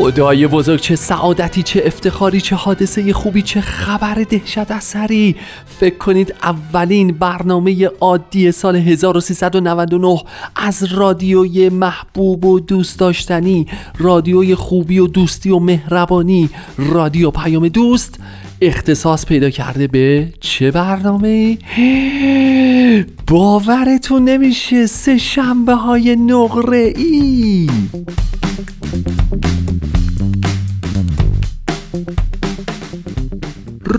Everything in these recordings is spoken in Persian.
خدای بزرگ چه سعادتی چه افتخاری چه حادثه خوبی چه خبر دهشت اثری فکر کنید اولین برنامه عادی سال 1399 از رادیوی محبوب و دوست داشتنی رادیوی خوبی و دوستی و مهربانی. رادیو پیام دوست اختصاص پیدا کرده به چه برنامه؟ باورتون نمیشه سه شنبه های نقره ای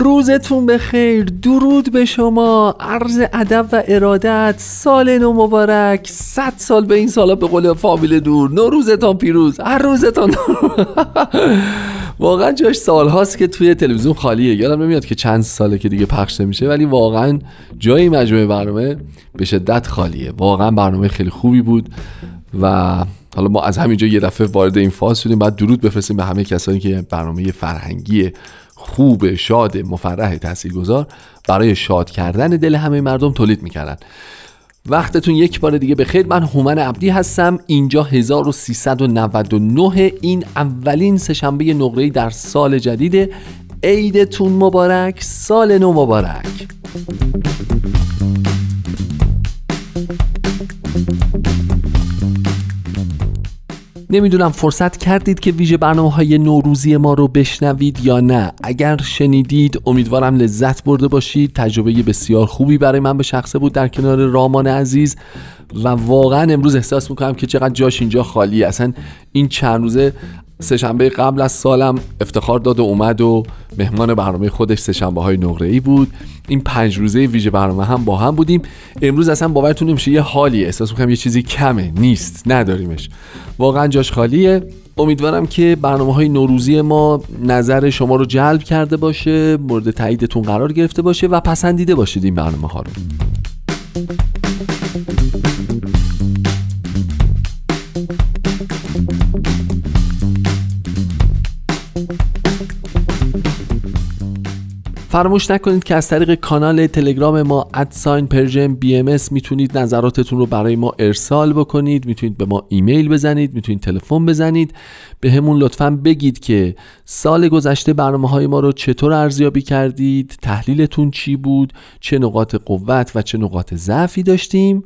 روزتون بخیر. درود به شما. عرض ادب و ارادت. سال نو مبارک. صد سال به این سالا به قول فامیل دور. نوروزتان پیروز. هر روزتان واقعا جاش سال هاست که توی تلویزیون خالیه. یادم نمیاد که چند ساله که دیگه پخش نمیشه ولی واقعا جای مجموعه برنامه به شدت خالیه. واقعا برنامه خیلی خوبی بود و حالا ما از همینجا یه دفعه وارد این فاز شدیم. بعد درود بفرستیم به همه کسانی که برنامه فرهنگی خوب شاد مفرح تاثیرگذار برای شاد کردن دل همه مردم تولید می‌کردن. وقتتون یک بار دیگه به خیر من هومن عبدی هستم. اینجا 1399 این اولین سهشنبه نقره‌ای در سال جدید عیدتون مبارک سال نو مبارک. نمی‌دونم فرصت کردید که ویژه برنامه های نوروزی ما رو بشنوید یا نه. اگر شنیدید امیدوارم لذت برده باشید. تجربه بسیار خوبی برای من به شخصه بود در کنار رامان عزیز. و واقعا امروز احساس می‌کنم که چقدر جاش اینجا خالی اصلا این چند روزه سهشنبه قبل از سالم افتخار داد و اومد و مهمان برنامه خودش سهشنبه های نقره ای بود. این پنج روزه ویژه برنامه هم با هم بودیم. امروز اصلا باورتون نمیشه یه حالی احساس می‌کنم یه چیزی کمه. نیست. نداریمش. واقعا جاش خالیه. امیدوارم که برنامه های نوروزی ما نظر شما رو جلب کرده باشه مورد تاییدتون قرار گرفته باشه و پسندیده باشید این برنامه ها رو. فراموش نکنید که از طریق کانال تلگرام ما at sign Persian BM می‌تونید نظراتتون رو برای ما ارسال بکنید می‌تونید به ما ایمیل بزنید می‌تونید تلفن بزنید. بهمون لطفا بگید که سال گذشته برنامه های ما رو چطور ارزیابی کردید تحلیلتون چی بود چه نقاط قوت و چه نقاط ضعفی داشتیم.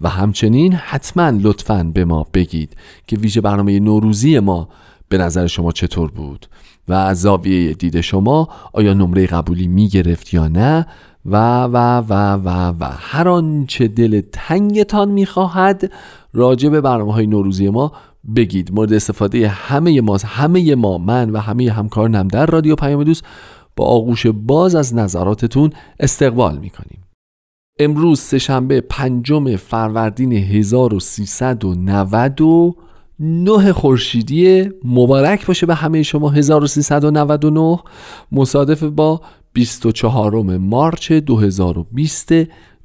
و همچنین حتما لطفا به ما بگید که ویژه برنامه نوروزی ما به نظر شما چطور بود. و از زاویه دید شما آیا نمره قبولی می گرفت یا نه؟ و و و و و هر آنچه دل تنگتان می‌خواهد راجع به برنامه های نوروزی ما بگید. مورد استفاده همه ما همه ما من و همه همکارانم در رادیو پیام دوست با آغوش باز از نظراتتون استقبال می‌کنیم. امروز سهشنبه پنجم فروردین 1390 نه خورشیدی مبارک باشه به همه شما. 1399 مصادف با 24 مارچ 2020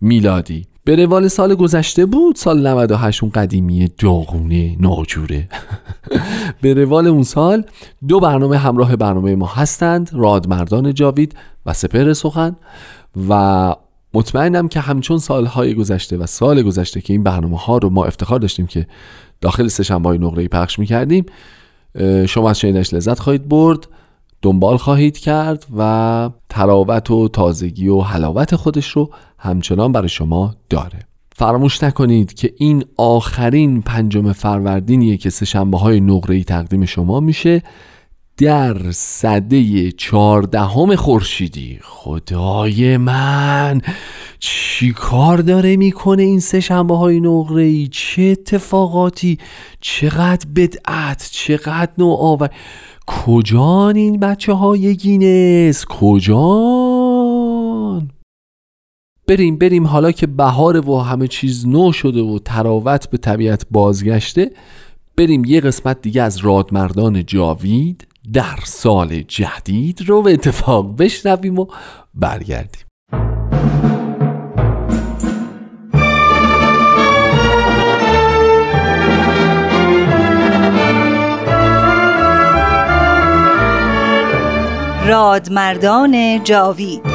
میلادی. به روال سال گذشته بود. سال 98 اون قدیمی داغونه ناجوره. به روال اون سال دو برنامه همراه برنامه ما هستند. رادمردان جاوید و سپر سخن. و مطمئنم که همچون سالهای گذشته و سال گذشته که این برنامه ها رو ما افتخار داشتیم که داخل سهشنبه های نقره پخش می‌کردیم. شما از شنیدنش لذت خواهید برد دنبال خواهید کرد و تراوت و تازگی و حلاوت خودش رو همچنان برای شما داره. فراموش نکنید که این آخرین پنجم فروردینیه که سهشنبه های نقره تقدیم شما میشه. در صده چهاردهم خورشیدی. خدای من چی کار داره می‌کنه این سه شنبه های نقره ای چه اتفاقاتی؟ چقدر بدعت چقدر نوآور کجان این بچه های گینس؟ کجان؟ بریم بریم. حالا که بهار و همه چیز نو شده و تراوت به طبیعت بازگشته بریم یه قسمت دیگه از رادمردان جاوید. در سال جدید رو به اتفاق بشنویم و برگردیم. رادمردان جاوید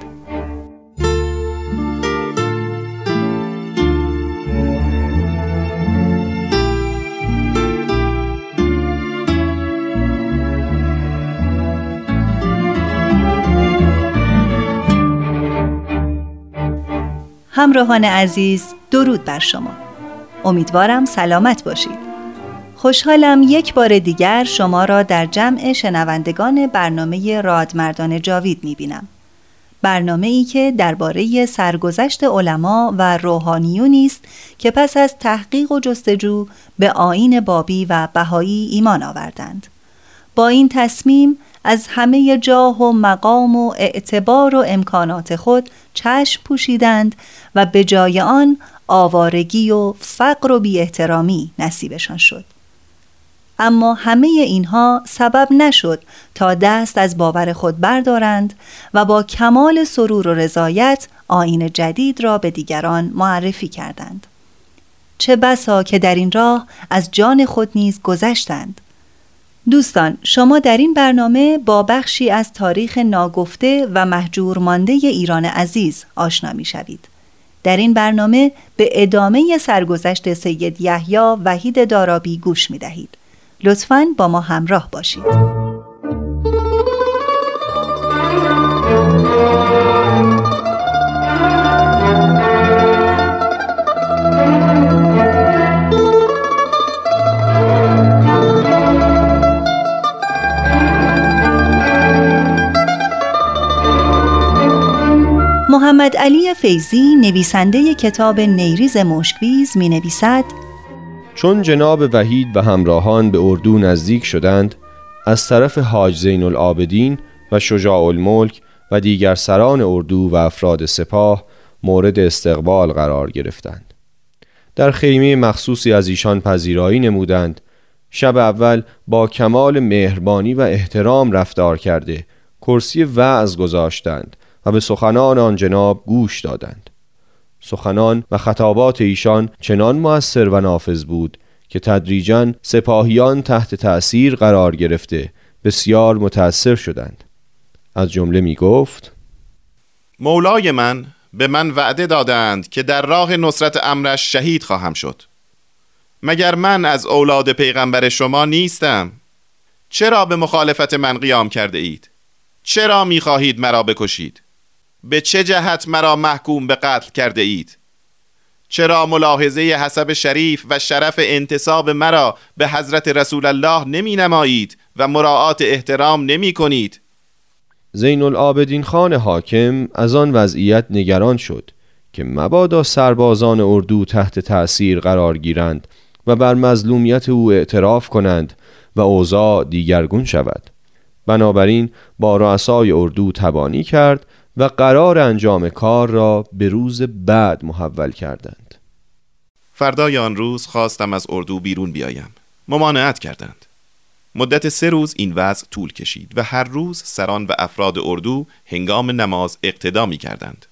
همراهان عزیز درود بر شما. امیدوارم سلامت باشید. خوشحالم یک بار دیگر شما را در جمع شنوندگان برنامه رادمردان جاوید می‌بینم. برنامه ای که درباره سرگذشت علما و روحانیونی است که پس از تحقیق و جستجو به آین بابی و بهایی ایمان آوردند. با این تصمیم از همه جاه و مقام و اعتبار و امکانات خود چشم پوشیدند و به جای آن آوارگی و فقر و بی احترامی نصیبشان شد. اما همه اینها سبب نشد تا دست از باور خود بردارند و با کمال سرور و رضایت آین جدید را به دیگران معرفی کردند. چه بسا که در این راه از جان خود نیز گذشتند. دوستان شما در این برنامه با بخشی از تاریخ ناگفته و محجور مانده ایران عزیز آشنا می شوید. در این برنامه به ادامه سرگذشت سید یحیی وحید دارابی گوش می دهید. لطفاً با ما همراه باشید. محمد علی فیزی نویسنده کتاب نیریز مشکویز می نویسد چون جناب وحید و همراهان به اردو نزدیک شدند از طرف حاج زین العابدین و شجاع الملک و دیگر سران اردو و افراد سپاه مورد استقبال قرار گرفتند. در خیمه مخصوصی از ایشان پذیرایی نمودند. شب اول با کمال مهربانی و احترام رفتار کرده کرسی وعظ گذاشتند. و به سخنان آن جناب گوش دادند. سخنان و خطابات ایشان چنان موثر و نافذ بود که تدریجا سپاهیان تحت تأثیر قرار گرفته بسیار متأثر شدند. از جمله می گفت مولای من به من وعده دادند که در راه نصرت امرش شهید خواهم شد. مگر من از اولاد پیغمبر شما نیستم؟ چرا به مخالفت من قیام کرده اید؟ چرا می خواهید مرا بکشید؟ به چه جهت مرا محکوم به قتل کرده اید؟ چرا ملاحظه حسب شریف و شرف انتصاب مرا به حضرت رسول الله نمی نمایید و مراعات احترام نمی کنید زین العابدین خان حاکم از آن وضعیت نگران شد که مبادا سربازان اردو تحت تأثیر قرار گیرند و بر مظلومیت او اعتراف کنند و اوضاع دیگرگون شود. بنابراین با رؤسای اردو تبانی کرد و قرار انجام کار را به روز بعد محول کردند. فردای آن روز خواستم از اردو بیرون بیایم. ممانعت کردند. مدت سه روز این وضع طول کشید و هر روز سران و افراد اردو هنگام نماز اقتدا می کردند.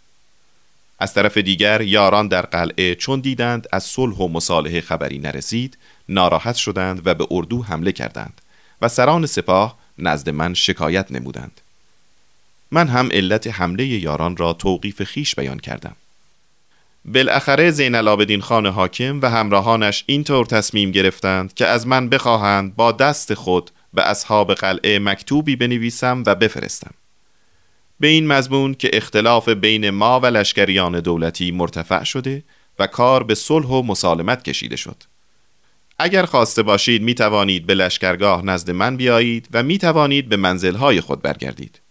از طرف دیگر یاران در قلعه چون دیدند از صلح و مصالحه خبری نرسید ناراحت شدند و به اردو حمله کردند و سران سپاه نزد من شکایت نمودند. من هم علت حمله یاران را توقیف خیش بیان کردم. بالاخره زین العابدین خان حاکم و همراهانش اینطور تصمیم گرفتند که از من بخواهند با دست خود به اصحاب قلعه مکتوبی بنویسم و بفرستم. به این مضمون که اختلاف بین ما و لشکریان دولتی مرتفع شده و کار به صلح و مسالمت کشیده شد. اگر خواسته باشید می توانید به لشکرگاه نزد من بیایید و می توانید به منزلهای خود برگردید.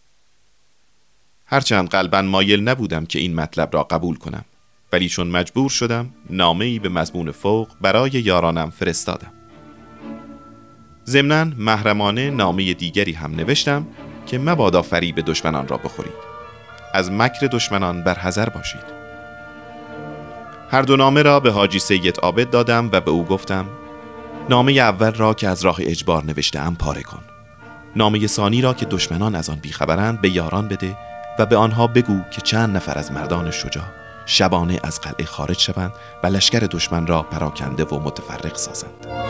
هرچند قلبا مایل نبودم که این مطلب را قبول کنم ولی چون مجبور شدم نامه به مضمون فوق برای یارانم فرستادم. ضمنا محرمانه نامه دیگری هم نوشتم که مبادا فریب دشمنان را بخورید. از مکر دشمنان برحذر باشید. هر دو نامه را به حاجی سید عابد دادم و به او گفتم نامه اول را که از راه اجبار نوشته ام پاره کن. نامه ثانی را که دشمنان از آن بیخبرند به یاران بده و به آنها بگو که چند نفر از مردان شجاع شبانه از قلعه خارج شوند و لشکر دشمن را پراکنده و متفرق سازند.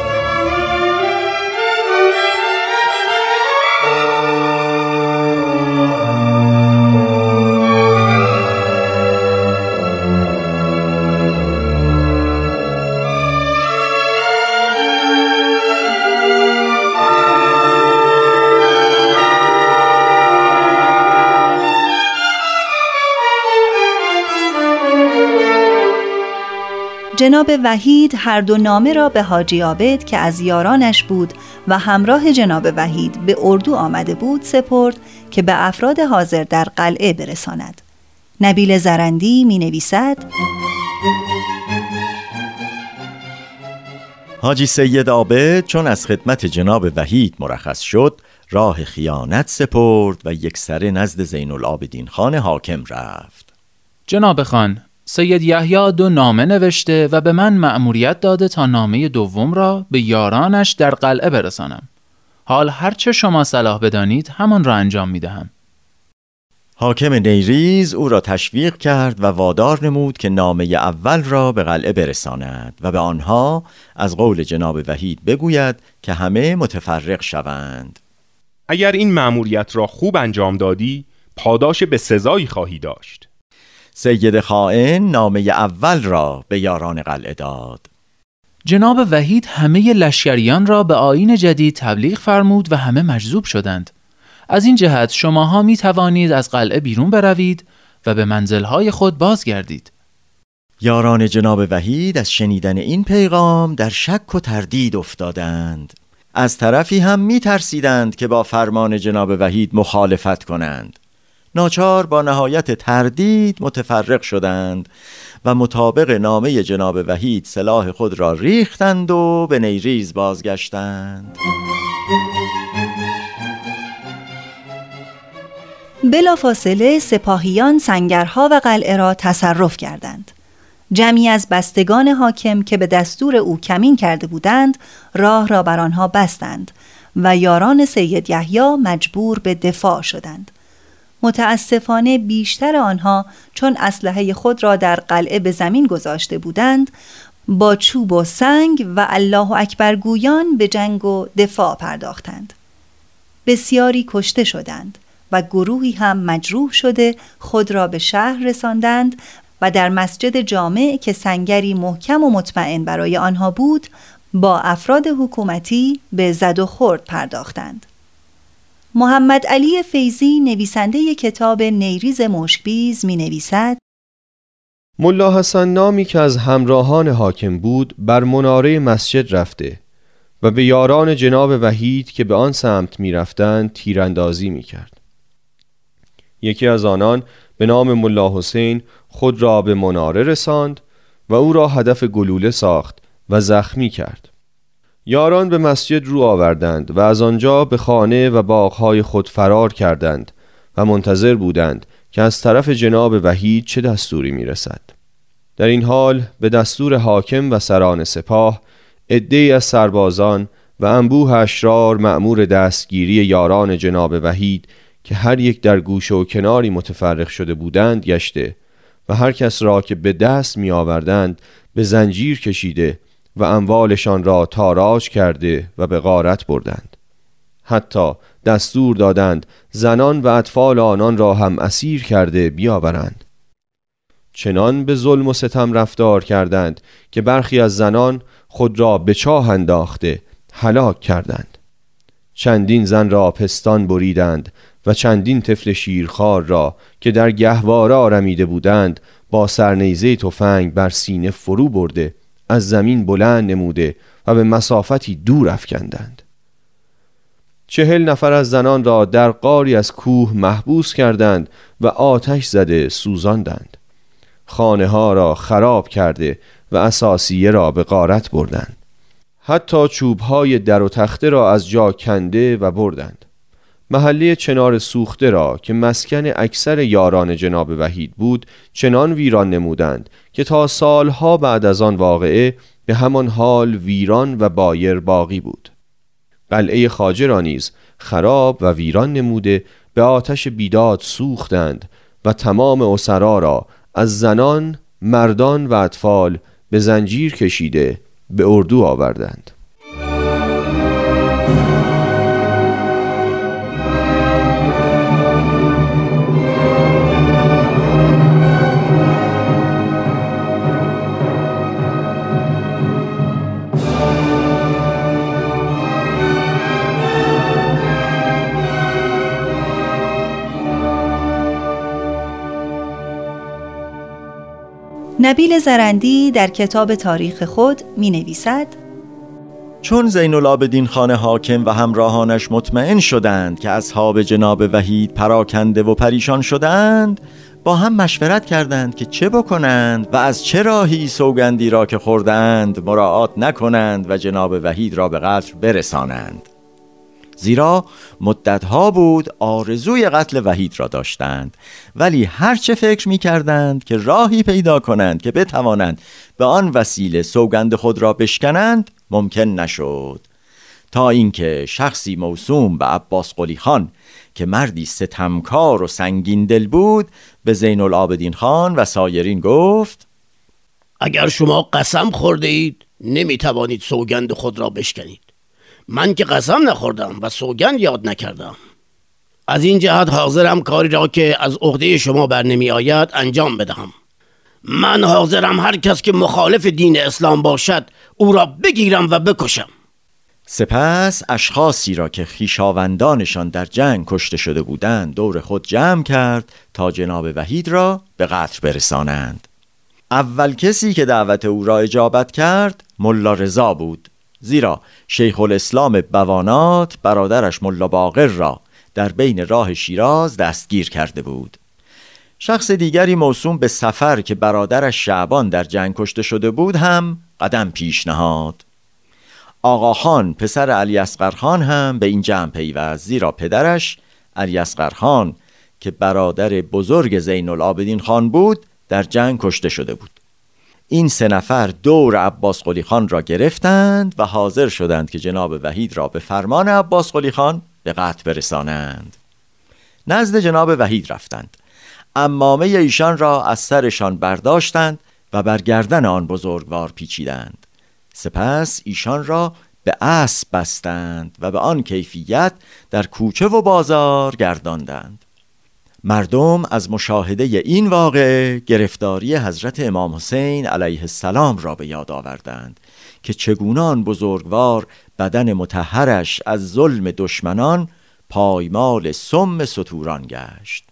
جناب وحید هر دو نامه را به حاجی عابد که از یارانش بود و همراه جناب وحید به اردو آمده بود سپرد که به افراد حاضر در قلعه برساند. نبیل زرندی می نویسد حاجی سید عابد چون از خدمت جناب وحید مرخص شد راه خیانت سپرد و یک سره نزد زین العابدین خان حاکم رفت جناب خان سید یحیی دو نامه نوشته و به من مأموریت داده تا نامه دوم را به یارانش در قلعه برسانم. حال هرچه شما صلاح بدانید همان را انجام می دهم. حاکم نیریز او را تشویق کرد و وادار نمود که نامه اول را به قلعه برساند و به آنها از قول جناب وحید بگوید که همه متفرق شوند. اگر این مأموریت را خوب انجام دادی پاداش به سزایی خواهی داشت. سید خائن نامه اول را به یاران قلعه داد. جناب وحید همه لشکریان را به آین جدید تبلیغ فرمود و همه مجذوب شدند. از این جهت شماها می توانید از قلعه بیرون بروید و به منزلهای خود بازگردید. یاران جناب وحید از شنیدن این پیغام در شک و تردید افتادند. از طرفی هم می ترسیدند که با فرمان جناب وحید مخالفت کنند. ناچار با نهایت تردید متفرق شدند و مطابق نامه جناب وحید سلاح خود را ریختند و به نیریز بازگشتند. بلافاصله سپاهیان سنگرها و قلعه را تصرف کردند. جمعی از بستگان حاکم که به دستور او کمین کرده بودند راه را بر آنها بستند و یاران سید یحیی مجبور به دفاع شدند. متاسفانه بیشتر آنها چون اسلحه خود را در قلعه به زمین گذاشته بودند با چوب و سنگ و الله اکبر گویان به جنگ و دفاع پرداختند. بسیاری کشته شدند و گروهی هم مجروح شده خود را به شهر رساندند و در مسجد جامع که سنگری محکم و مطمئن برای آنها بود با افراد حکومتی به زد و خورد پرداختند. محمد علی فیزی نویسنده کتاب نیریز مشکبیز می نویسد ملا حسن نامی که از همراهان حاکم بود بر مناره مسجد رفته و به یاران جناب وحید که به آن سمت می رفتند تیراندازی می کرد. یکی از آنان به نام ملا حسین خود را به مناره رساند و او را هدف گلوله ساخت و زخمی کرد. یاران به مسجد رو آوردند و از آنجا به خانه و باغهای خود فرار کردند و منتظر بودند که از طرف جناب وحید چه دستوری می رسد. در این حال به دستور حاکم و سران سپاه عدهای از سربازان و انبوه اشرار مأمور دستگیری یاران جناب وحید که هر یک در گوشه و کناری متفرق شده بودند گشته و هر کس را که به دست می آوردند به زنجیر کشیده و اموالشان را تاراج کرده و به غارت بردند. حتی دستور دادند زنان و اطفال آنان را هم اسیر کرده بیاورند. چنان به ظلم و ستم رفتار کردند که برخی از زنان خود را به چاه انداخته هلاک کردند. چندین زن را پستان بریدند و چندین طفل شیرخوار را که در گهواره آرمیده بودند با سرنیزه تفنگ بر سینه فرو برده از زمین بلند نموده و به مسافتی دور افکندند. چهل نفر از زنان را در قاری از کوه محبوس کردند و آتش زده سوزاندند. خانه ها را خراب کرده و اساسیه را به غارت بردند. حتی چوب های در و تخته را از جا کنده و بردند. محله چنار سوخته را که مسکن اکثر یاران جناب وحید بود چنان ویران نمودند که تا سالها بعد از آن واقعه به همان حال ویران و بایر باقی بود. قلعه خاجه را نیز خراب و ویران نموده به آتش بیداد سوختند و تمام اسرا را از زنان، مردان و اطفال به زنجیر کشیده به اردو آوردند. نبیل زرندی در کتاب تاریخ خود می نویسد چون زین العابدین خانه حاکم و همراهانش مطمئن شدند که اصحاب جناب وحید پراکنده و پریشان شدند با هم مشورت کردند که چه بکنند و از چه راهی سوگندی را که خوردند مراعات نکنند و جناب وحید را به قتل برسانند. زیرا مدتها بود آرزوی قتل وحید را داشتند. ولی هرچه فکر می کردند که راهی پیدا کنند که بتوانند به آن وسیله سوگند خود را بشکنند ممکن نشد. تا اینکه شخصی موسوم به عباس قلی خان که مردی ستمکار و سنگین دل بود به زین العابدین خان و سایرین گفت اگر شما قسم خورده اید نمی توانید سوگند خود را بشکنید. من که قسم نخوردم و سوگند یاد نکردم. از این جهت حاضرم کاری را که از عهده شما بر نمی آید انجام بدهم. من حاضرم هر کس که مخالف دین اسلام باشد او را بگیرم و بکشم. سپس اشخاصی را که خیشاوندانشان در جنگ کشته شده بودند دور خود جمع کرد تا جناب وحید را به قتل برسانند. اول کسی که دعوت او را اجابت کرد ملا رضا بود. زیرا شیخ الاسلام بوانات برادرش ملا باقر را در بین راه شیراز دستگیر کرده بود. شخص دیگری موسوم به سفر که برادرش شعبان در جنگ کشته شده بود هم قدم پیش نهاد. آقا خان پسر علی اصغر خان هم به این جمع پیوست زیرا پدرش علی اصغر خان که برادر بزرگ زین العابدین خان بود در جنگ کشته شده بود. این سه نفر دور عباس قلی خان را گرفتند و حاضر شدند که جناب وحید را به فرمان عباس قلی خان به قتل برسانند. نزد جناب وحید رفتند. امامه ایشان را از سرشان برداشتند و بر گردن آن بزرگوار پیچیدند. سپس ایشان را به اسب بستند و به آن کیفیت در کوچه و بازار گرداندند. مردم از مشاهده این واقع گرفتاری حضرت امام حسین علیه السلام را به یاد آوردند که چگونان بزرگوار بدن متحرش از ظلم دشمنان پایمال سم ستوران گشت.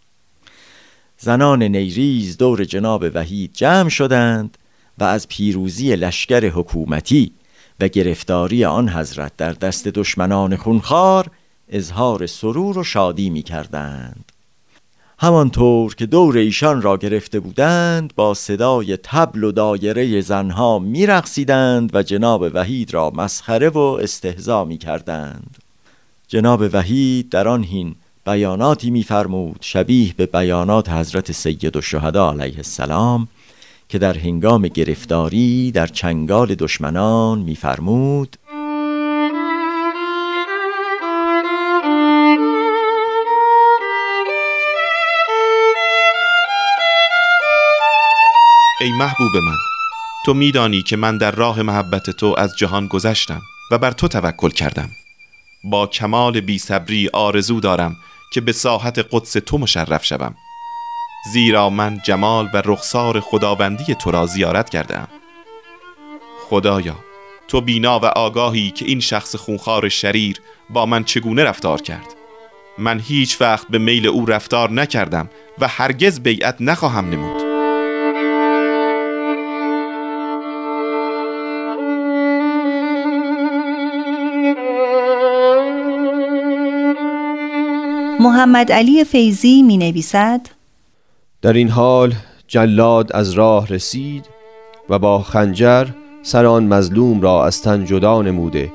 زنان نیریز دور جناب وحید جمع شدند و از پیروزی لشکر حکومتی و گرفتاری آن حضرت در دست دشمنان خونخوار اظهار سرور و شادی می کردند همانطور که دور ایشان را گرفته بودند با صدای تبل و دایره زنها میرقصیدند و جناب وحید را مسخره و استهزا می کردند جناب وحید در آن هین بیاناتی میفرمود شبیه به بیانات حضرت سید و علیه السلام که در هنگام گرفتاری در چنگال دشمنان میفرمود محبوب من. تو میدانی که من در راه محبت تو از جهان گذشتم و بر تو توکل کردم. با کمال بی صبری آرزو دارم که به ساحت قدس تو مشرف شوم. زیرا من جمال و رخسار خداوندی تو را زیارت کردم خدایا تو بینا و آگاهی که این شخص خونخوار شریر با من چگونه رفتار کرد؟ من هیچ وقت به میل او رفتار نکردم و هرگز بیعت نخواهم نمود. محمد علی فیزی می نویسد در این حال جلاد از راه رسید و با خنجر سر آن مظلوم را از تن جدا نموده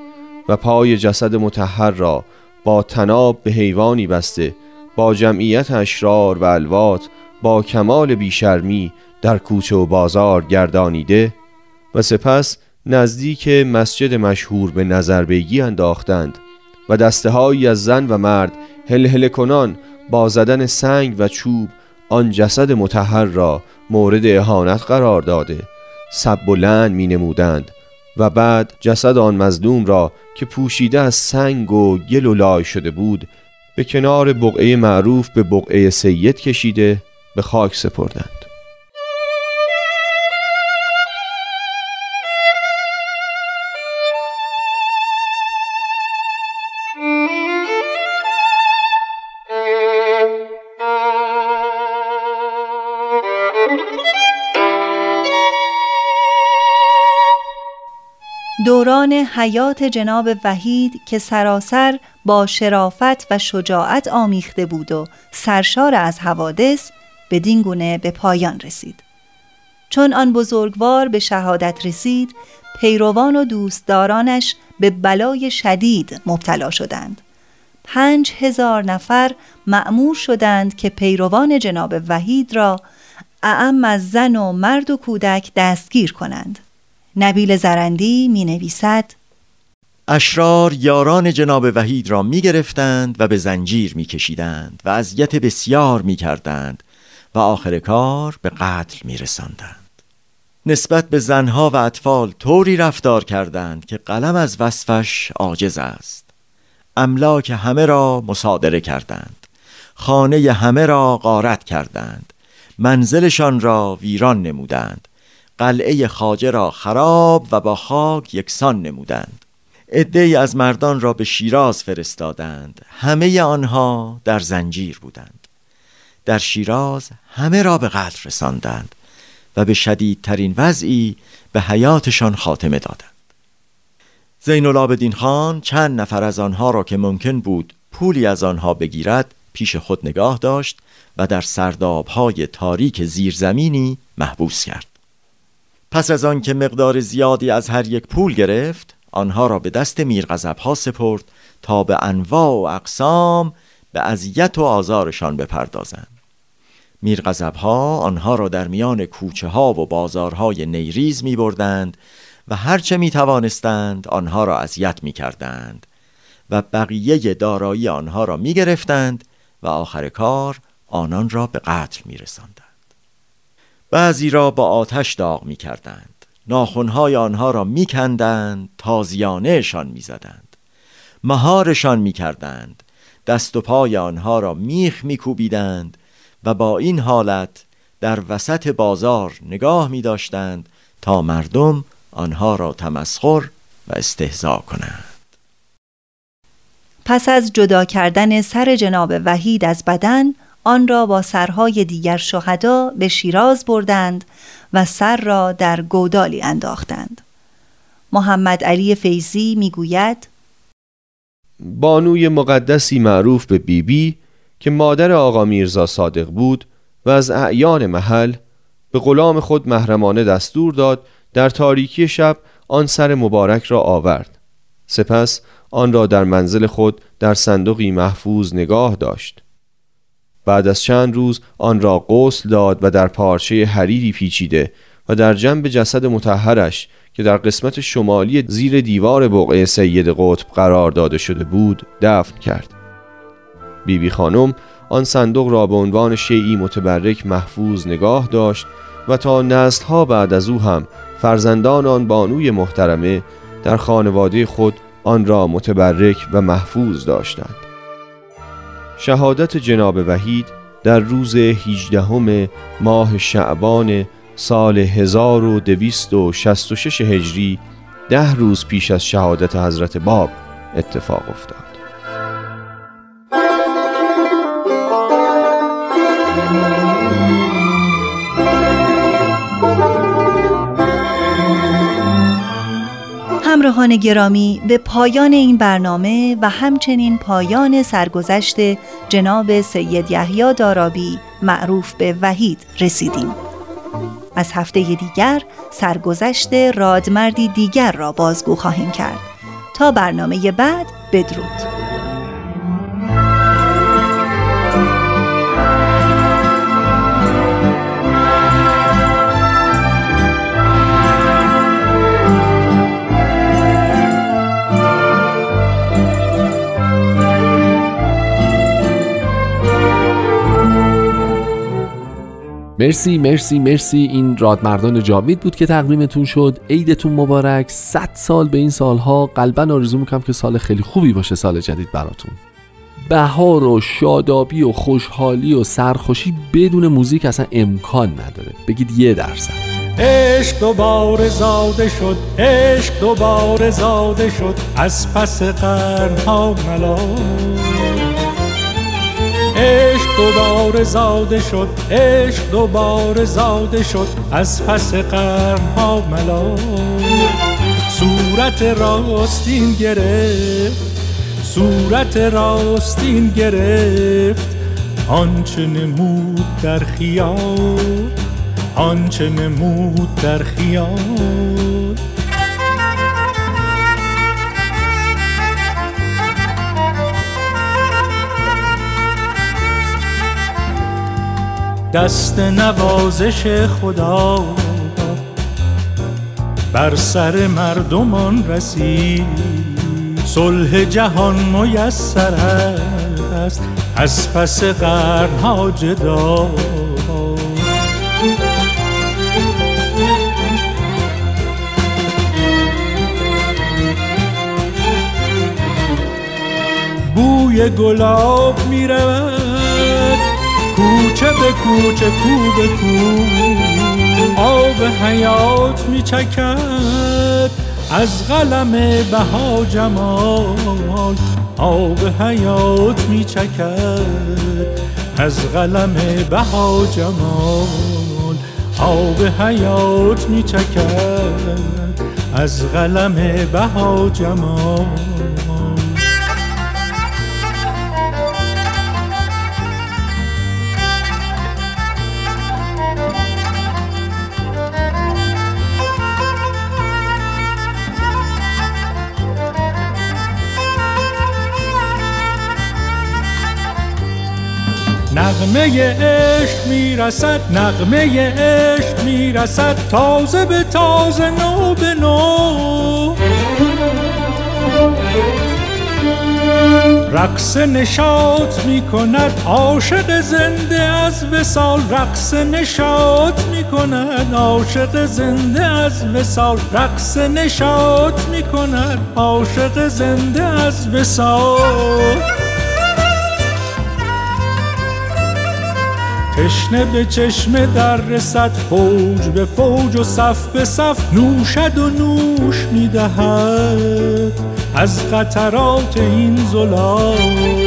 و پای جسد متحر را با تناب به حیوانی بسته با جمعیت اشرار و الوات با کمال بیشرمی در کوچه و بازار گردانیده و سپس نزدیک مسجد مشهور به نظر بیگی انداختند و دسته از زن و مرد هل کنان با زدن سنگ و چوب آن جسد متحر را مورد اهانت قرار داده. سب و لن می نمودند و بعد جسد آن مظلوم را که پوشیده از سنگ و گل و لای شده بود به کنار بقعه معروف به بقعه سید کشیده به خاک سپردند. دوران حیات جناب وحید که سراسر با شرافت و شجاعت آمیخته بود و سرشار از حوادث بدین گونه به پایان رسید. چون آن بزرگوار به شهادت رسید پیروان و دوستدارانش به بلای شدید مبتلا شدند. پنج هزار نفر معمور شدند که پیروان جناب وحید را اعم از زن و مرد و کودک دستگیر کنند. نبیل زرندی می نویسد اشرار یاران جناب وحید را می گرفتند و به زنجیر می کشیدند و اذیت بسیار می کردند و آخر کار به قتل می رسندند. نسبت به زنها و اطفال طوری رفتار کردند که قلم از وصفش عاجز است. املاک همه را مصادره کردند. خانه همه را غارت کردند. منزلشان را ویران نمودند. قلعه خاجه را خراب و با خاک یکسان نمودند. عدهای از مردان را به شیراز فرستادند. همه آنها در زنجیر بودند. در شیراز همه را به قتل رساندند و به شدیدترین وضعی به حیاتشان خاتمه دادند. زین العابدین خان چند نفر از آنها را که ممکن بود پولی از آنها بگیرد پیش خود نگاه داشت و در سردابهای تاریک زیرزمینی محبوس کرد. پس از آن که مقدار زیادی از هر یک پول گرفت آنها را به دست میرغضب ها سپرد تا به انواع و اقسام به اذیت و آزارشان بپردازند میرغضب ها آنها را در میان کوچه ها و بازارهای نیریز می بردند و هرچه می توانستند آنها را اذیت می کردند و بقیه دارایی آنها را می گرفتند و آخر کار آنان را به قتل می رسندند. بعضی را با آتش داغ می کردند ناخونهای آنها را می کندند تازیانهشان می زدند مهارشان می کردند دست و پای آنها را میخ می کوبیدند و با این حالت در وسط بازار نگاه می داشتند تا مردم آنها را تمسخر و استهزا کنند. پس از جدا کردن سر جناب وحید از بدن آن را با سرهای دیگر شهدا به شیراز بردند و سر را در گودالی انداختند. محمد علی فیزی می‌گوید بانوی مقدسی معروف به بیبی بی که مادر آقا میرزا صادق بود و از اعیان محل به غلام خود محرمانه دستور داد در تاریکی شب آن سر مبارک را آورد. سپس آن را در منزل خود در صندوقی محفوظ نگاه داشت. بعد از چند روز آن را غسل داد و در پارچه حریری پیچیده و در جنب جسد متحرش که در قسمت شمالی زیر دیوار بقعه سید قطب قرار داده شده بود دفن کرد. بیبی بی خانم آن صندوق را به عنوان شیعی متبرک محفوظ نگاه داشت و تا ها بعد از او هم فرزندان آن بانوی محترمه در خانواده خود آن را متبرک و محفوظ داشتند. شهادت جناب وحید در روز 18 ماه شعبان سال 1266 هجری ده روز پیش از شهادت حضرت باب اتفاق افتاد. همراهان گرامی به پایان این برنامه و همچنین پایان سرگذشت جناب سید یحیی دارابی معروف به وحید رسیدیم. از هفته دیگر سرگذشت رادمردی دیگر را بازگو خواهیم کرد. تا برنامه بعد بدرود. مرسی مرسی مرسی. این رادمردان جاوید بود که تقدیمتون شد. عیدتون مبارک. 100 سال به این سالها. قلبا آرزو می‌کنم که سال خیلی خوبی باشه سال جدید براتون. بهار و شادابی و خوشحالی و سرخوشی بدون موزیک اصلا امکان نداره. بگید یه درصد. عشق دوباره زاده شد. عشق دوباره زاده شد. از پس قرنها ملال. عشق دوباره زاده شد عشق دوباره زاده شد. از پس قرنها ملا. صورت راستین گرفت صورت راستین گرفت. آنچه نمود در خیال آنچه نمود در خیال. دست نوازش خدا. بر سر مردمان رسید. صلح جهان میسر است. از پس قرنها جدا. بوی گلاب می‌رود. کوچه به کوچه کو به کو. آب حیات می چکد از قلم بها جمال. آب حیات می چکد از قلم بها جمال. آب حیات می چکد از قلم بها جمال. نغمه عشق می‌رسد نغمه عشق می‌رسد تازه به تازه نو به نو. رقص نشاط می کند عاشق زنده از وسال رقص نشاط می کند عاشق زنده از وسال رقص نشاط می کند عاشق زنده از وسال تشنه به چشمه در رسد فوج به فوج و صف به صف نوشد و نوش می‌دهد. از قطرات این زلال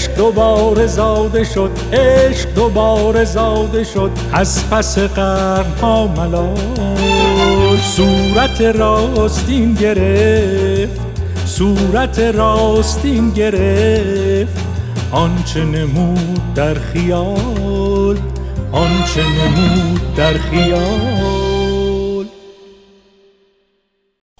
عشق دوباره زاده شد عشق دوباره زاده شد. از پس قرنها ملال صورت راستین گرفت صورت راستین گرفت. آنچه نمود در خیال آنچه نمود در خیال.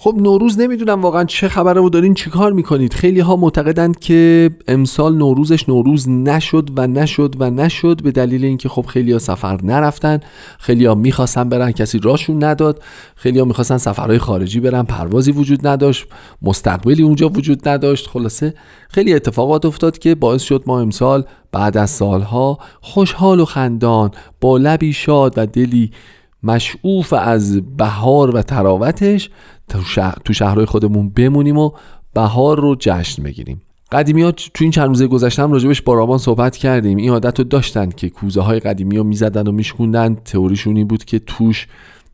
خب نوروز نمی‌دونم واقعا چه خبره و دارین چیکار می‌کنید. خیلی ها معتقدند که امسال نوروزش نوروز نشد و نشد و نشد به دلیل اینکه خب خیلی ها سفر نرفتن. خیلی ها می‌خواستن برن کسی راشون نداد. خیلی ها می‌خواستن سفرهای خارجی برن پروازی وجود نداشت. مستقبلی اونجا وجود نداشت. خلاصه خیلی اتفاقات افتاد که باعث شد ما امسال بعد از سالها خوشحال و خندان با لبی شاد و دلی مشعوف از بهار و تراوتش تو شهرهای خودمون بمونیم و بهار رو جشن بگیریم. قدیمی ها تو این چند روزه گذشتم راجبش با رابان صحبت کردیم. این عادت رو داشتن که کوزه های قدیمی رو می‌زدن و میشکوندن. تئوریشون این بود که توش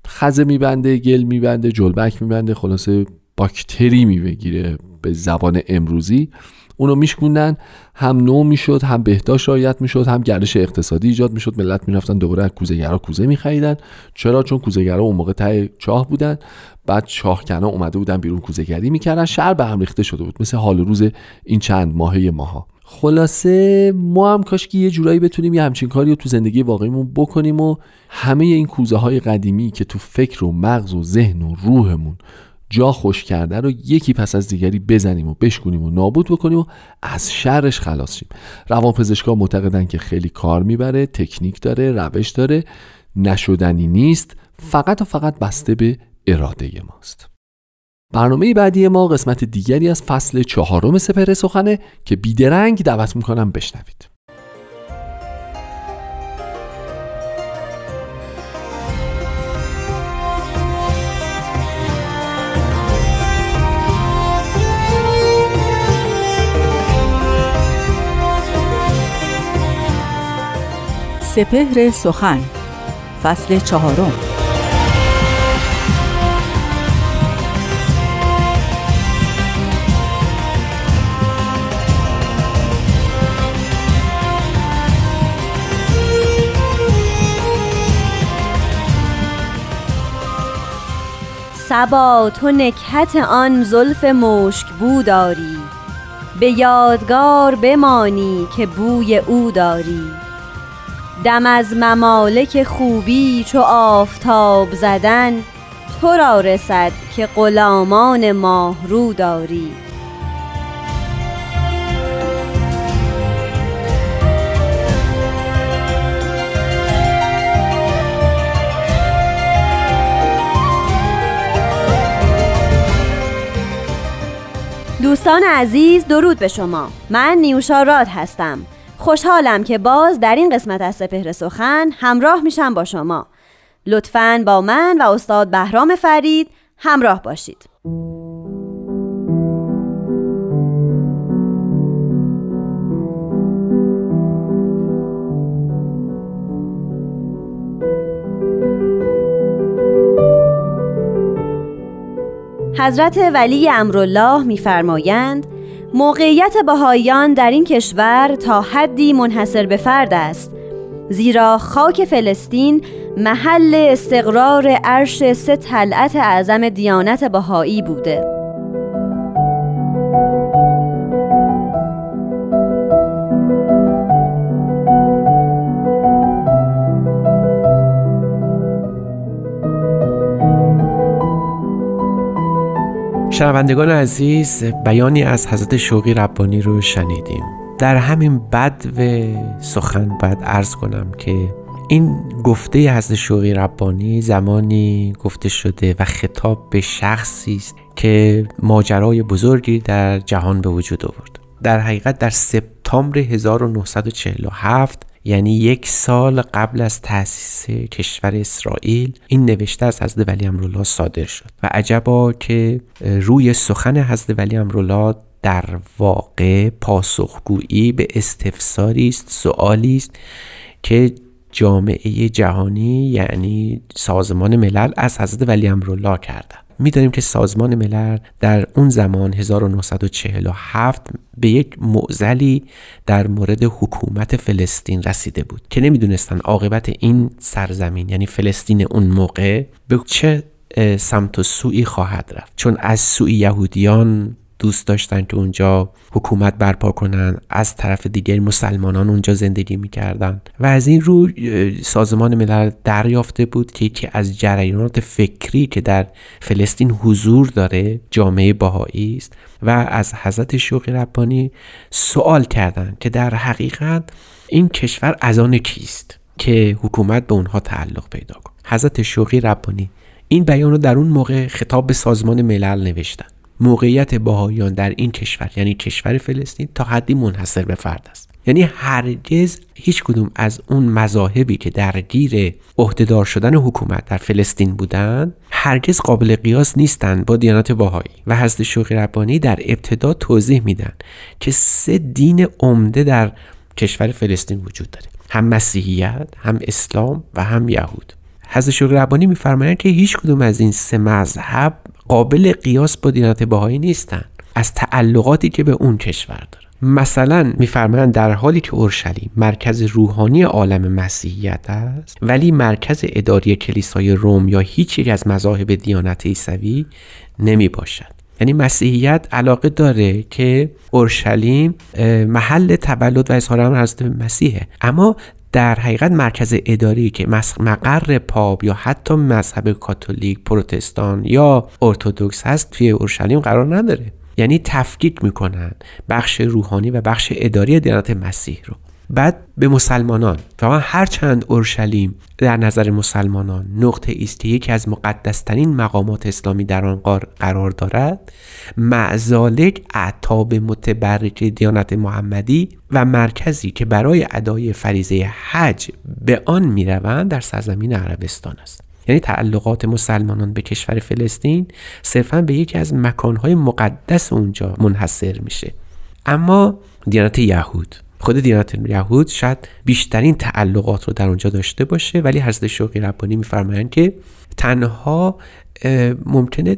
خزه میبنده گل میبنده جلبک میبنده خلاصه باکتری میبگیره به زبان امروزی. اونو میشکوندن هم نو می‌شد هم بهداشت رعایت می‌شد هم گردش اقتصادی ایجاد می‌شد. ملت می‌رفتن دوباره از کوزهگرا کوزه میخریدن. چرا؟ چون کوزهگرا اون موقع ته چاه بودن. بعد چاهکنا اومده بودن بیرون کوزهگری می‌کردن. شهر به هم ریخته شده بود مثل حال روز این چند ماهه ماها. خلاصه ما هم کاش که یه جورایی بتونیم یه همچین کاری رو تو زندگی واقعیمون بکنیم و همه این کوزه های قدیمی که تو فکر و مغز و ذهن و روحمون جا خوش کرده رو یکی پس از دیگری بزنیم و بشکنیم و نابود بکنیم و از شرش خلاص شیم. روانپزشکا معتقدن که خیلی کار می‌بره تکنیک داره روش داره. نشدنی نیست فقط و فقط بسته به اراده ماست. برنامه بعدی ما قسمت دیگری از فصل چهارم سپر سخنه که بیدرنگ دعوت می‌کنم بشنوید. سپهر سخن فصل چهارم. سبا تو نکهت آن زلف مشک بو داری. به یادگار بمانی که بوی او داری. دم از ممالک خوبی چو آفتاب زدن تو را رسد که غلامان ماه رو داری. دوستان عزیز درود به شما. من نیوشا راد هستم. خوشحالم که باز در این قسمت از سپهر سخن همراه میشم با شما. لطفاً با من و استاد بهرام فرید همراه باشید. حضرت ولی امرالله میفرمایند موقعیت بهاییان در این کشور تا حدی منحصر به فرد است زیرا خاک فلسطین محل استقرار عرش سه طلعت اعظم دیانت بهایی بوده. شنوندگان عزیز بیانی از حضرت شوقی ربانی رو شنیدیم. در همین بد و سخن باید ارز کنم که این گفته حضرت شوقی ربانی زمانی گفته شده و خطاب به شخصی است که ماجرای بزرگی در جهان به وجود آورد. در حقیقت در سپتامبر 1947 یعنی یک سال قبل از تأسیس کشور اسرائیل این نوشته از حضرت ولی امرالله صادر شد و عجبا که روی سخن حضرت ولی امرالله در واقع پاسخگویی به استفساری است سوالی است که جامعه جهانی یعنی سازمان ملل از حضرت ولی امرالله کردن می‌دانیم که سازمان ملل در اون زمان 1947 به یک معزلی در مورد حکومت فلسطین رسیده بود که نمی‌دونستن عاقبت این سرزمین یعنی فلسطین اون موقع به چه سمت و سوی خواهد رفت. چون از سوی یهودیان دوست داشتن که اونجا حکومت برپا کنن از طرف دیگر مسلمانان اونجا زندگی می‌کردن. و از این رو سازمان ملل دریافته بود که یکی از جریانات فکری که در فلسطین حضور داره جامعه باهایی است و از حضرت شوقی ربانی سوال کردند که در حقیقت این کشور از آن کیست که حکومت به اونها تعلق پیدا کن. حضرت شوقی ربانی این بیان رو در اون موقع خطاب به سازمان ملل نوشتن. موقعیت باهایان در این کشور یعنی کشور فلسطین تا حدی منحصر به فرد است. یعنی هرگز هیچ کدوم از اون مذاهبی که درگیر عهدهدار شدن حکومت در فلسطین بودند هرگز قابل قیاس نیستند با دیانت باهایی. و حضرت شوقی ربانی در ابتدا توضیح میدن که سه دین عمده در کشور فلسطین وجود داره. هم مسیحیت هم اسلام و هم یهود. حضرت شوقی ربانی میفرمایند که هیچ کدوم از این سه مذهب قابل قیاس با باهایی نیستند از تعلقاتی که به اون کشور داره مثلا میفرمایند در حالی که اورشلیم مرکز روحانی عالم مسیحیت است ولی مرکز اداری کلیسای روم یا هیچ یک از مذاهب دیانت عیسوی نمی باشد یعنی مسیحیت علاقه داره که اورشلیم محل تولد و اظهار امر حضرت مسیحه. اما در حقیقت مرکز اداری که مقر پاپ یا حتی مذهب کاتولیک پروتستان یا ارتودکس هست توی اورشلیم قرار نداره. یعنی تفکیک می‌کنن بخش روحانی و بخش اداری دیانت مسیح رو. بعد به مسلمانان. و هر چند اورشلیم در نظر مسلمانان نقطه است یکی از مقدسترین مقامات اسلامی در آن قرار دارد معزالک اعتاب متبرک دیانت محمدی و مرکزی که برای ادای فریزه حج به آن می‌روند در سرزمین عربستان است. یعنی تعلقات مسلمانان به کشور فلسطین صرفا به یکی از مکانهای مقدس اونجا منحصر میشه. اما دیانت یهود خود دیانت یهود شاید بیشترین تعلقات رو در اونجا داشته باشه ولی حضرت شوقی ربانی میفرمایند که تنها ممکنه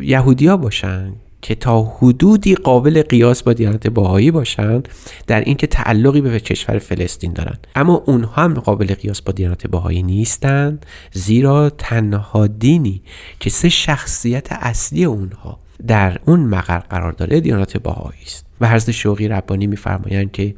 یهودیا باشن که تا حدودی قابل قیاس با دیانت باهایی باشند در اینکه تعلقی به کشور فلسطین دارند اما اونها هم قابل قیاس با دیانت باهایی نیستند زیرا تنها دینی که سه شخصیت اصلی اونها در اون مقر قرار داره دیانت باهایی است. و حضرت شوقی ربانی میفرمایند که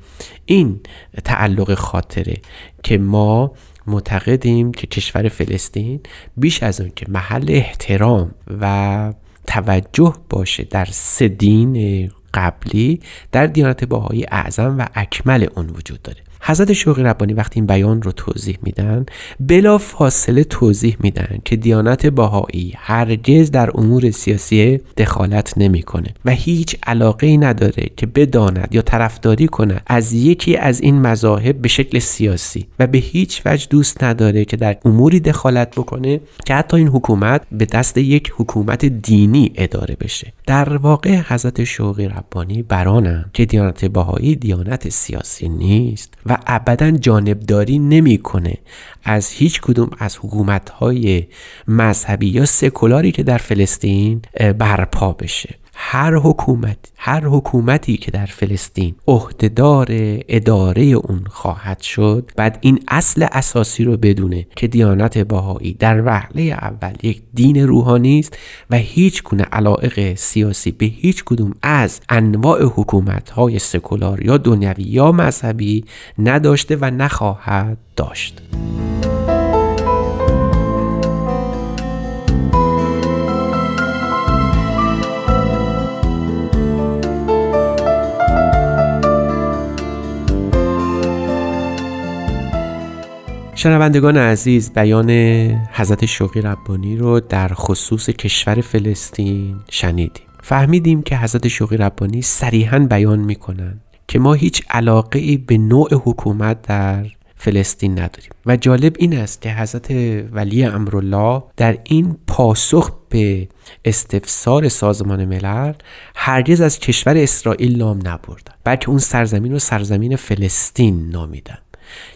این تعلق خاطره که ما معتقدیم که کشور فلسطین بیش از اون که محل احترام و توجه باشه در سه دین قبلی در دیانت باهایی اعظم و اکمل اون وجود داره. حضرت شوقی ربانی وقتی این بیان رو توضیح میدن بلا فاصله توضیح میدن که دیانت باهایی هرگز در امور سیاسی دخالت نمی‌کنه و هیچ علاقه ای نداره که بداند یا طرفداری کنه از یکی از این مذاهب به شکل سیاسی و به هیچ وجه دوست نداره که در اموری دخالت بکنه که حتی این حکومت به دست یک حکومت دینی اداره بشه. در واقع حضرت شوقی ربانی برانم که دیانت باهایی دیانت سیاسی نیست و ابدا جانبداری نمی‌کنه از هیچ کدوم از حکومت های مذهبی یا سکولاری که در فلسطین برپا بشه. هر حکومت هر حکومتی که در فلسطین عهدهدار اداره اون خواهد شد بعد این اصل اساسی رو بدونه که دیانت باهایی در وهله اول یک دین روحانی است و هیچ گونه علائق سیاسی به هیچ کدوم از انواع حکومت های سکولار یا دنیوی یا مذهبی نداشته و نخواهد داشت. شنوندگان عزیز بیان حضرت شوقی ربانی رو در خصوص کشور فلسطین شنیدیم. فهمیدیم که حضرت شوقی ربانی صریحا بیان می‌کنن که ما هیچ علاقه ای به نوع حکومت در فلسطین نداریم. و جالب این است که حضرت ولی امرالله در این پاسخ به استفسار سازمان ملل هرگز از کشور اسرائیل نام نبردن بلکه اون سرزمین رو سرزمین فلسطین نامیدن.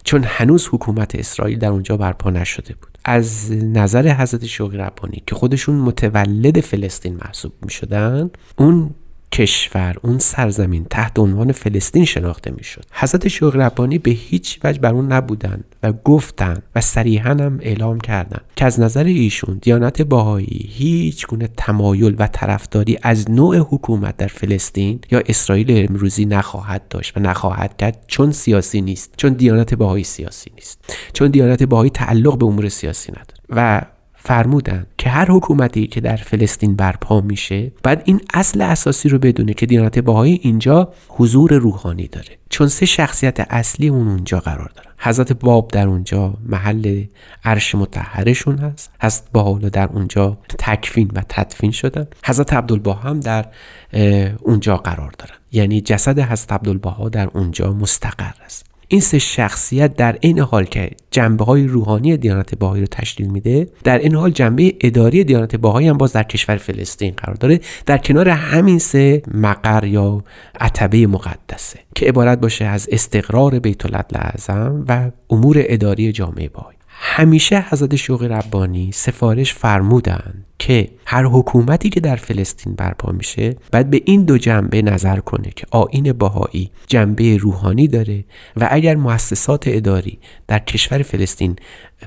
چون هنوز حکومت اسرائیل در اونجا برپا نشده بود. از نظر حضرت شوقی ربانی که خودشون متولد فلسطین محسوب می شدن اون کشور اون سرزمین تحت عنوان فلسطین شناخته می‌شد. حضرت شوق ربانی به هیچ وجه بر اون نبودن و گفتن و صریحا هم اعلام کردن که از نظر ایشون دیانت باهایی هیچ گونه تمایل و طرفداری از نوع حکومت در فلسطین یا اسرائیل امروزی نخواهد داشت و نخواهد کرد چون سیاسی نیست چون دیانت باهایی سیاسی نیست چون دیانت باهایی تعلق به امور سیاسی نداره. و فرمودن که هر حکومتی که در فلسطین برپا میشه باید این اصل اساسی رو بدونه که دیانت باهایی اینجا حضور روحانی داره. چون سه شخصیت اصلی اون اونجا قرار دارن. حضرت باب در اونجا محل عرش متحرشون هست. حضرت باحالا در اونجا تکفین و تدفین شدن. حضرت عبدالبها هم در اونجا قرار دارن. یعنی جسد حضرت عبدالبها در اونجا مستقر است. این سه شخصیت در این حال که جنبه های روحانی دیانت باهایی رو تشکیل میده در این حال جنبه اداری دیانت باهایی هم باز در کشور فلسطین قرار داره در کنار همین سه مقر یا عتبه مقدسه که عبارت باشه از استقرار بیت اعظم و امور اداری جامعه باهایی. همیشه حضرت شوق ربانی سفارش فرمودند که هر حکومتی که در فلسطین برپا میشه باید به این دو جنبه نظر کنه که آین باهایی جنبه روحانی داره و اگر مؤسسات اداری در کشور فلسطین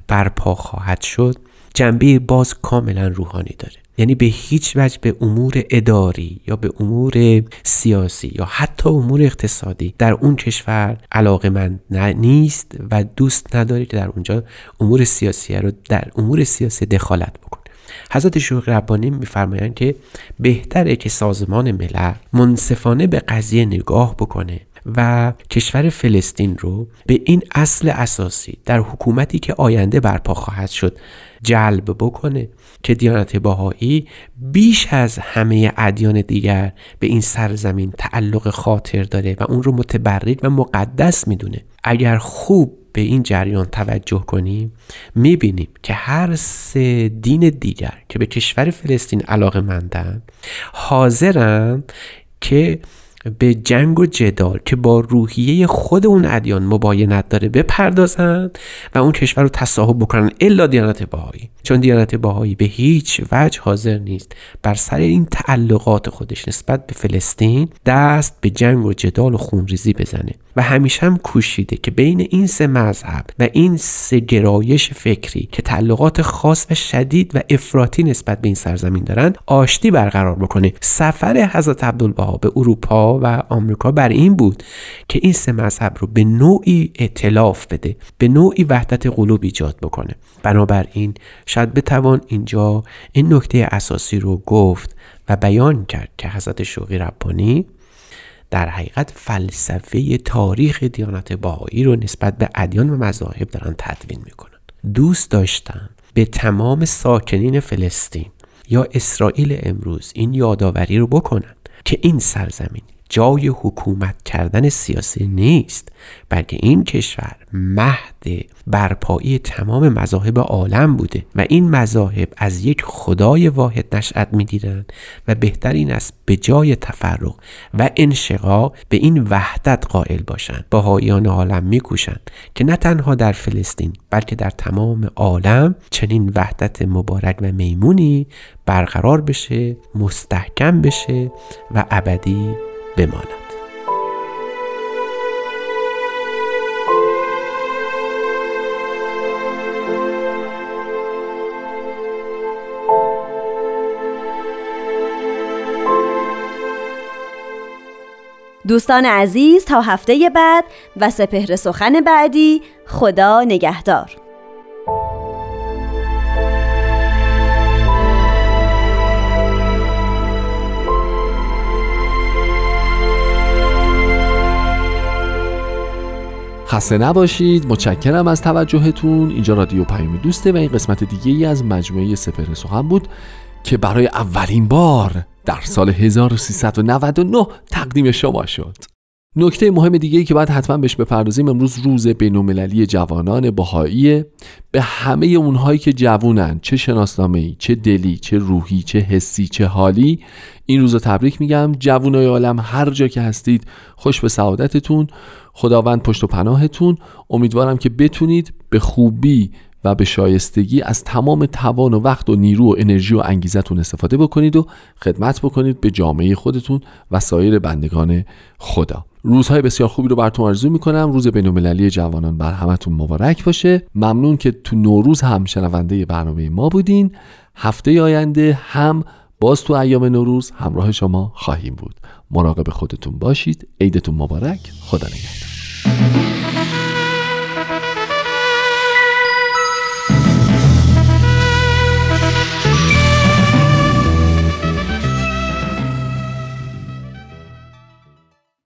برپا خواهد شد جنبه باز کاملا روحانی داره. یعنی به هیچ وجه به امور اداری یا به امور سیاسی یا حتی امور اقتصادی در اون کشور علاقه من نیست و دوست نداره که در اونجا امور سیاسی رو در امور سیاسی دخالت بکنه حضرت شوق ربانی میفرمایند که بهتره که سازمان ملل منصفانه به قضیه نگاه بکنه و کشور فلسطین رو به این اصل اساسی در حکومتی که آینده برپا خواهد شد جلب بکنه که دیانت باهایی بیش از همه ادیان دیگر به این سرزمین تعلق خاطر داره و اون رو متبرک و مقدس می‌دونه. اگر خوب به این جریان توجه کنیم می‌بینیم که هر سه دین دیگر که به کشور فلسطین علاقه مندن حاضرن که به جنگ و جدال که با روحیه خود اون ادیان مباینت داره بپردازند و اون کشور رو تصاحب بکنن الا دیانت باهایی چون دیانت باهایی به هیچ وجه حاضر نیست. بر سر این تعلقات خودش نسبت به فلسطین دست به جنگ و جدال و خونریزی بزنه. و همیشه هم کوشیده که بین این سه مذهب و این سه گرایش فکری که تعلقات خاص و شدید و افراطی نسبت به این سرزمین دارند آشتی برقرار بکنه. سفر حضرت عبدالبها به اروپا و آمریکا بر این بود که این سه مذهب رو به نوعی اطلاف بده به نوعی وحدت قلوب ایجاد بکنه. بنابراین شاید بتوان اینجا این نکته اساسی رو گفت و بیان کرد که حضرت شوقی ربانی در حقیقت فلسفه تاریخ دیانت باهایی رو نسبت به ادیان و مذاهب دارن تدوین می‌کنن. دوست داشتم به تمام ساکنین فلسطین یا اسرائیل امروز این یادآوری رو بکنن که این سرزمین جای حکومت کردن سیاسی نیست بلکه این کشور مهد برپایی تمام مذاهب عالم بوده و این مذاهب از یک خدای واحد نشأت می‌گیرند و بهترین است به جای تفرق و انشقاق به این وحدت قائل باشند باهایان عالم میکوشند که نه تنها در فلسطین بلکه در تمام عالم چنین وحدت مبارک و میمونی برقرار بشه مستحکم بشه و ابدی بماند. دوستان عزیز تا هفته بعد و سپهر سخن بعدی خدا نگهدار. خسته نباشید. متشکرم از توجهتون. اینجا رادیو پیام دوسته و این قسمت دیگه ای از مجموعه سپهر سخن بود که برای اولین بار در سال 1399 تقدیم شما شد. نکته مهم دیگه ای که باید حتما بهش بپردازیم امروز روز بینالمللی جوانان بهایی. به همه اونهایی که جوونن چه شناسنامه ای چه دلی چه روحی چه حسی چه حالی این روز رو تبریک میگم. جوانای عالم هر جا که هستید خوش به سعادتتون. خداوند پشت و پناهتون. امیدوارم که بتونید به خوبی و به شایستگی از تمام توان و وقت و نیرو و انرژی و انگیزتون استفاده بکنید و خدمت بکنید به جامعه خودتون و سایر بندگان خدا. روزهای بسیار خوبی رو براتون آرزو می‌کنم. روز بینالمللی جوانان بر همتون مبارک باشه. ممنون که تو نوروز هم شنونده برنامه ما بودین. هفته آینده هم باز تو ایام نوروز همراه شما خواهیم بود. مراقب خودتون باشید. عیدتون مبارک. خدا نگهدار. Thank you.